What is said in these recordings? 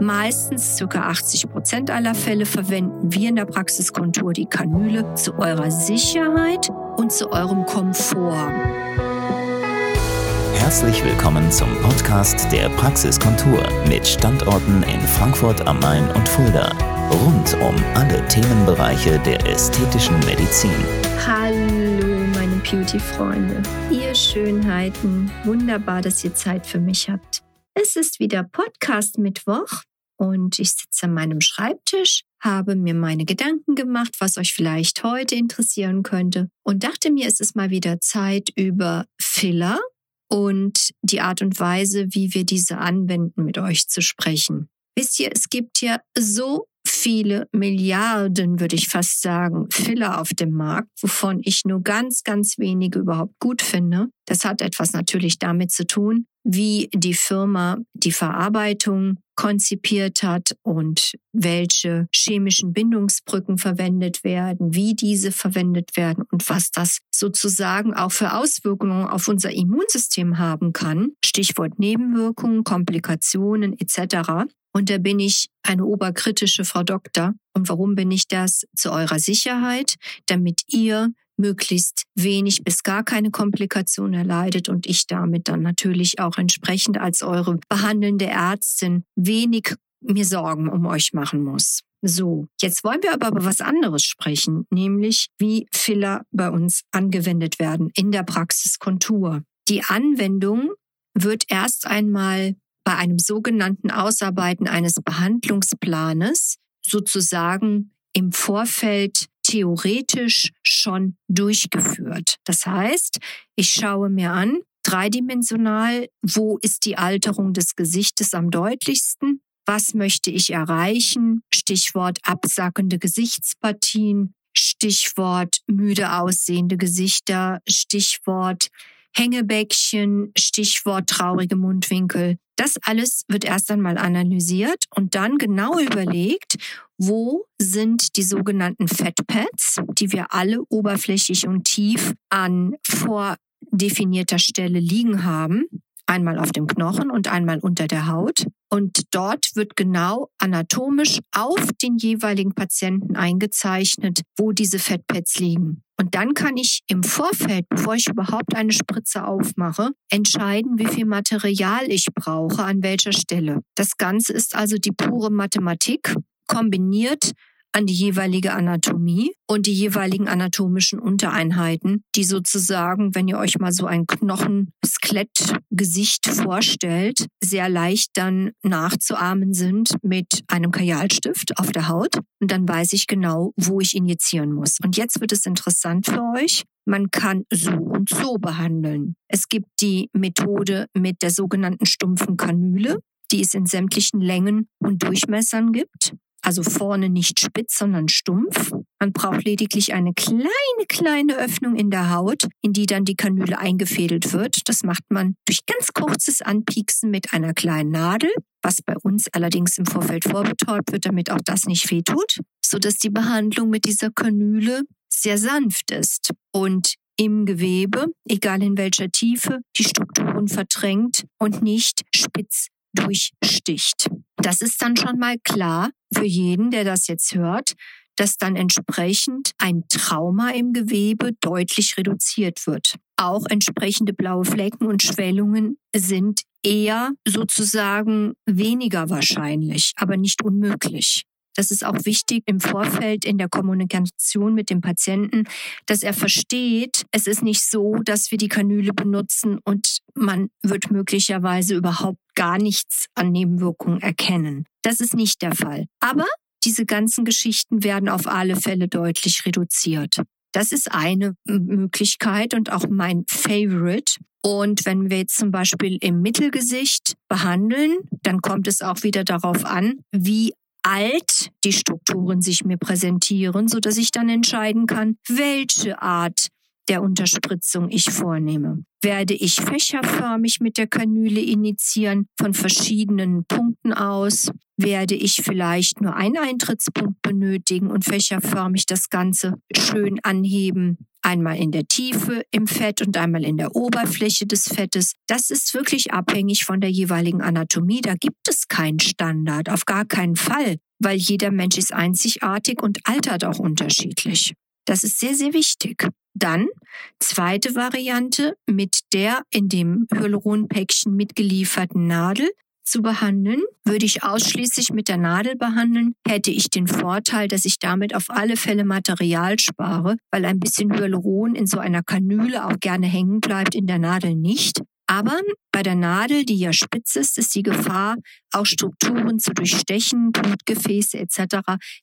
Meistens ca. 80 Prozent aller Fälle verwenden wir in der Praxiskontur die Kanüle zu eurer Sicherheit und zu eurem Komfort. Herzlich willkommen zum Podcast der Praxiskontur mit Standorten in Frankfurt am Main und Fulda. Rund um alle Themenbereiche der ästhetischen Medizin. Hallo, meine Beauty-Freunde. Ihr Schönheiten, wunderbar, dass ihr Zeit für mich habt. Es ist wieder Podcast Mittwoch und ich sitze an meinem Schreibtisch, habe mir meine Gedanken gemacht, was euch vielleicht heute interessieren könnte und dachte mir, es ist mal wieder Zeit über Filler und die Art und Weise, wie wir diese anwenden, mit euch zu sprechen. Wisst ihr, es gibt ja so viele Milliarden, würde ich fast sagen, Filler auf dem Markt, wovon ich nur ganz, ganz wenige überhaupt gut finde. Das hat etwas natürlich damit zu tun, wie die Firma die Verarbeitung konzipiert hat und welche chemischen Bindungsbrücken verwendet werden, wie diese verwendet werden und was das sozusagen auch für Auswirkungen auf unser Immunsystem haben kann. Stichwort Nebenwirkungen, Komplikationen etc. Und da bin ich eine oberkritische Frau Doktor. Und warum bin ich das? Zu eurer Sicherheit, damit ihr möglichst wenig bis gar keine Komplikation erleidet und ich damit dann natürlich auch entsprechend als eure behandelnde Ärztin wenig mir Sorgen um euch machen muss. So, jetzt wollen wir aber über was anderes sprechen, nämlich wie Filler bei uns angewendet werden in der Praxiskontur. Die Anwendung wird erst einmal bei einem sogenannten Ausarbeiten eines Behandlungsplanes sozusagen im Vorfeld theoretisch schon durchgeführt. Das heißt, ich schaue mir an, dreidimensional, wo ist die Alterung des Gesichtes am deutlichsten? Was möchte ich erreichen? Stichwort absackende Gesichtspartien, Stichwort müde aussehende Gesichter, Stichwort Hängebäckchen, Stichwort traurige Mundwinkel. Das alles wird erst einmal analysiert und dann genau überlegt, wo sind die sogenannten Fettpads, die wir alle oberflächlich und tief an vordefinierter Stelle liegen haben einmal auf dem Knochen und einmal unter der Haut. Und dort wird genau anatomisch auf den jeweiligen Patienten eingezeichnet, wo diese Fettpads liegen. Und dann kann ich im Vorfeld, bevor ich überhaupt eine Spritze aufmache, entscheiden, wie viel Material ich brauche, an welcher Stelle. Das Ganze ist also die pure Mathematik kombiniert an die jeweilige Anatomie und die jeweiligen anatomischen Untereinheiten, die sozusagen, wenn ihr euch mal so ein Knochen-Skelett-Gesicht vorstellt, sehr leicht dann nachzuahmen sind mit einem Kajalstift auf der Haut. Und dann weiß ich genau, wo ich injizieren muss. Und jetzt wird es interessant für euch. Man kann so und so behandeln. Es gibt die Methode mit der sogenannten stumpfen Kanüle, die es in sämtlichen Längen und Durchmessern gibt also vorne nicht spitz, sondern stumpf. Man braucht lediglich eine kleine, kleine Öffnung in der Haut, in die dann die Kanüle eingefädelt wird. Das macht man durch ganz kurzes Anpieksen mit einer kleinen Nadel, was bei uns allerdings im Vorfeld vorbetäubt wird, damit auch das nicht wehtut, sodass die Behandlung mit dieser Kanüle sehr sanft ist und im Gewebe, egal in welcher Tiefe, die Strukturen verdrängt und nicht spitz durchsticht. Das ist dann schon mal klar für jeden, der das jetzt hört, dass dann entsprechend ein Trauma im Gewebe deutlich reduziert wird. Auch entsprechende blaue Flecken und Schwellungen sind eher sozusagen weniger wahrscheinlich, aber nicht unmöglich. Das ist auch wichtig im Vorfeld in der Kommunikation mit dem Patienten, dass er versteht, es ist nicht so, dass wir die Kanüle benutzen und man wird möglicherweise überhaupt gar nichts an Nebenwirkungen erkennen. Das ist nicht der Fall. Aber diese ganzen Geschichten werden auf alle Fälle deutlich reduziert. Das ist eine Möglichkeit und auch mein Favorite. Und wenn wir jetzt zum Beispiel im Mittelgesicht behandeln, dann kommt es auch wieder darauf an, wie alt die Strukturen sich mir präsentieren, so dass ich dann entscheiden kann, welche Art der Unterspritzung ich vornehme. Werde ich fächerförmig mit der Kanüle initiieren von verschiedenen Punkten aus? Werde ich vielleicht nur einen Eintrittspunkt benötigen und fächerförmig das Ganze schön anheben? Einmal in der Tiefe im Fett und einmal in der Oberfläche des Fettes. Das ist wirklich abhängig von der jeweiligen Anatomie. Da gibt es keinen Standard, auf gar keinen Fall, weil jeder Mensch ist einzigartig und altert auch unterschiedlich. Das ist sehr, sehr wichtig. Dann zweite Variante mit der in dem Hyaluronpäckchen mitgelieferten Nadel zu behandeln. Würde ich ausschließlich mit der Nadel behandeln, hätte ich den Vorteil, dass ich damit auf alle Fälle Material spare, weil ein bisschen Hyaluron in so einer Kanüle auch gerne hängen bleibt, in der Nadel nicht. Aber bei der Nadel, die ja spitz ist, ist die Gefahr, auch Strukturen zu durchstechen, Blutgefäße etc.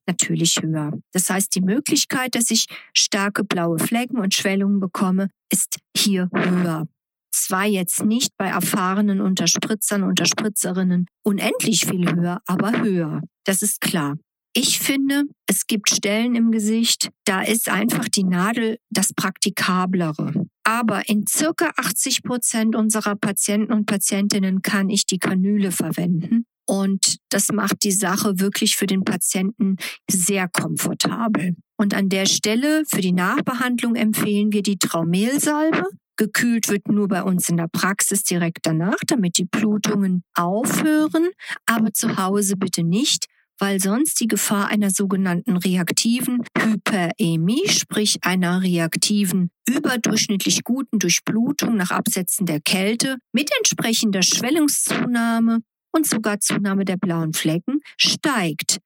natürlich höher. Das heißt, die Möglichkeit, dass ich starke blaue Flecken und Schwellungen bekomme, ist hier höher. Zwar jetzt nicht bei erfahrenen Unterspritzern, Unterspritzerinnen unendlich viel höher, aber höher. Das ist klar. Ich finde, es gibt Stellen im Gesicht, da ist einfach die Nadel das Praktikablere. Aber in circa 80 Prozent unserer Patienten und Patientinnen kann ich die Kanüle verwenden. Und das macht die Sache wirklich für den Patienten sehr komfortabel. Und an der Stelle für die Nachbehandlung empfehlen wir die Traumelsalbe. Gekühlt wird nur bei uns in der Praxis direkt danach, damit die Blutungen aufhören, aber zu Hause bitte nicht, weil sonst die Gefahr einer sogenannten reaktiven Hyperämie, sprich einer reaktiven überdurchschnittlich guten Durchblutung nach Absetzen der Kälte mit entsprechender Schwellungszunahme und sogar Zunahme der blauen Flecken steigt.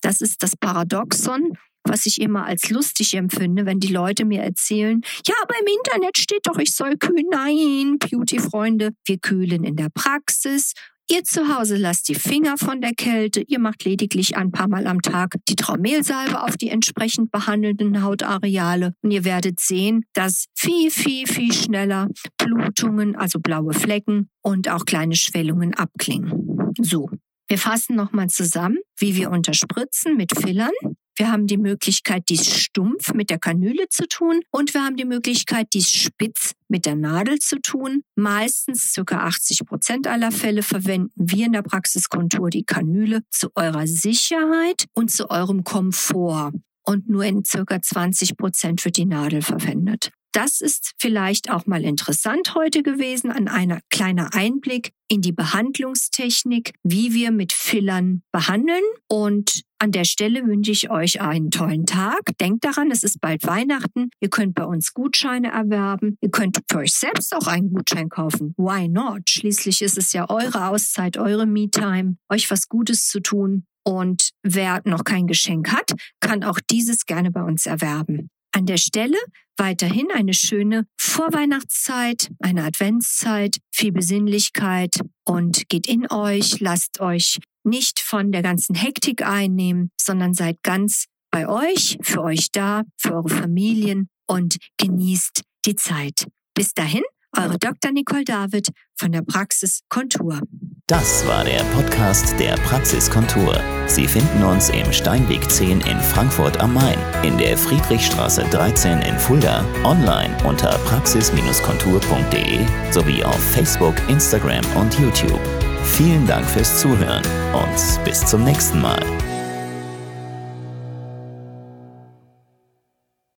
Das ist das Paradoxon, was ich immer als lustig empfinde, wenn die Leute mir erzählen, ja, aber im Internet steht doch, ich soll kühlen. Nein, Beauty-Freunde, wir kühlen in der Praxis Ihr zu Hause lasst die Finger von der Kälte, ihr macht lediglich ein paar Mal am Tag die Traumelsalbe auf die entsprechend behandelten Hautareale und ihr werdet sehen, dass viel, viel, viel schneller Blutungen, also blaue Flecken und auch kleine Schwellungen abklingen. So. Wir fassen nochmal zusammen, wie wir unterspritzen mit Fillern. Wir haben die Möglichkeit, dies stumpf mit der Kanüle zu tun und wir haben die Möglichkeit, dies spitz mit der Nadel zu tun. Meistens ca. 80 Prozent aller Fälle verwenden wir in der Praxiskontur die Kanüle zu eurer Sicherheit und zu eurem Komfort und nur in ca. 20 Prozent wird die Nadel verwendet. Das ist vielleicht auch mal interessant heute gewesen, an einer kleiner Einblick in die Behandlungstechnik, wie wir mit Fillern behandeln. Und an der Stelle wünsche ich euch einen tollen Tag. Denkt daran, es ist bald Weihnachten. Ihr könnt bei uns Gutscheine erwerben. Ihr könnt für euch selbst auch einen Gutschein kaufen. Why not? Schließlich ist es ja eure Auszeit, eure Me-Time, euch was Gutes zu tun. Und wer noch kein Geschenk hat, kann auch dieses gerne bei uns erwerben. An der Stelle weiterhin eine schöne Vorweihnachtszeit, eine Adventszeit, viel Besinnlichkeit und geht in euch, lasst euch nicht von der ganzen Hektik einnehmen, sondern seid ganz bei euch, für euch da, für eure Familien und genießt die Zeit. Bis dahin, eure Dr. Nicole David von der Praxis Kontur. Das war der Podcast der Praxis Kontur. Sie finden uns im Steinweg 10 in Frankfurt am Main, in der Friedrichstraße 13 in Fulda, online unter praxis-kontur.de sowie auf Facebook, Instagram und YouTube. Vielen Dank fürs Zuhören und bis zum nächsten Mal.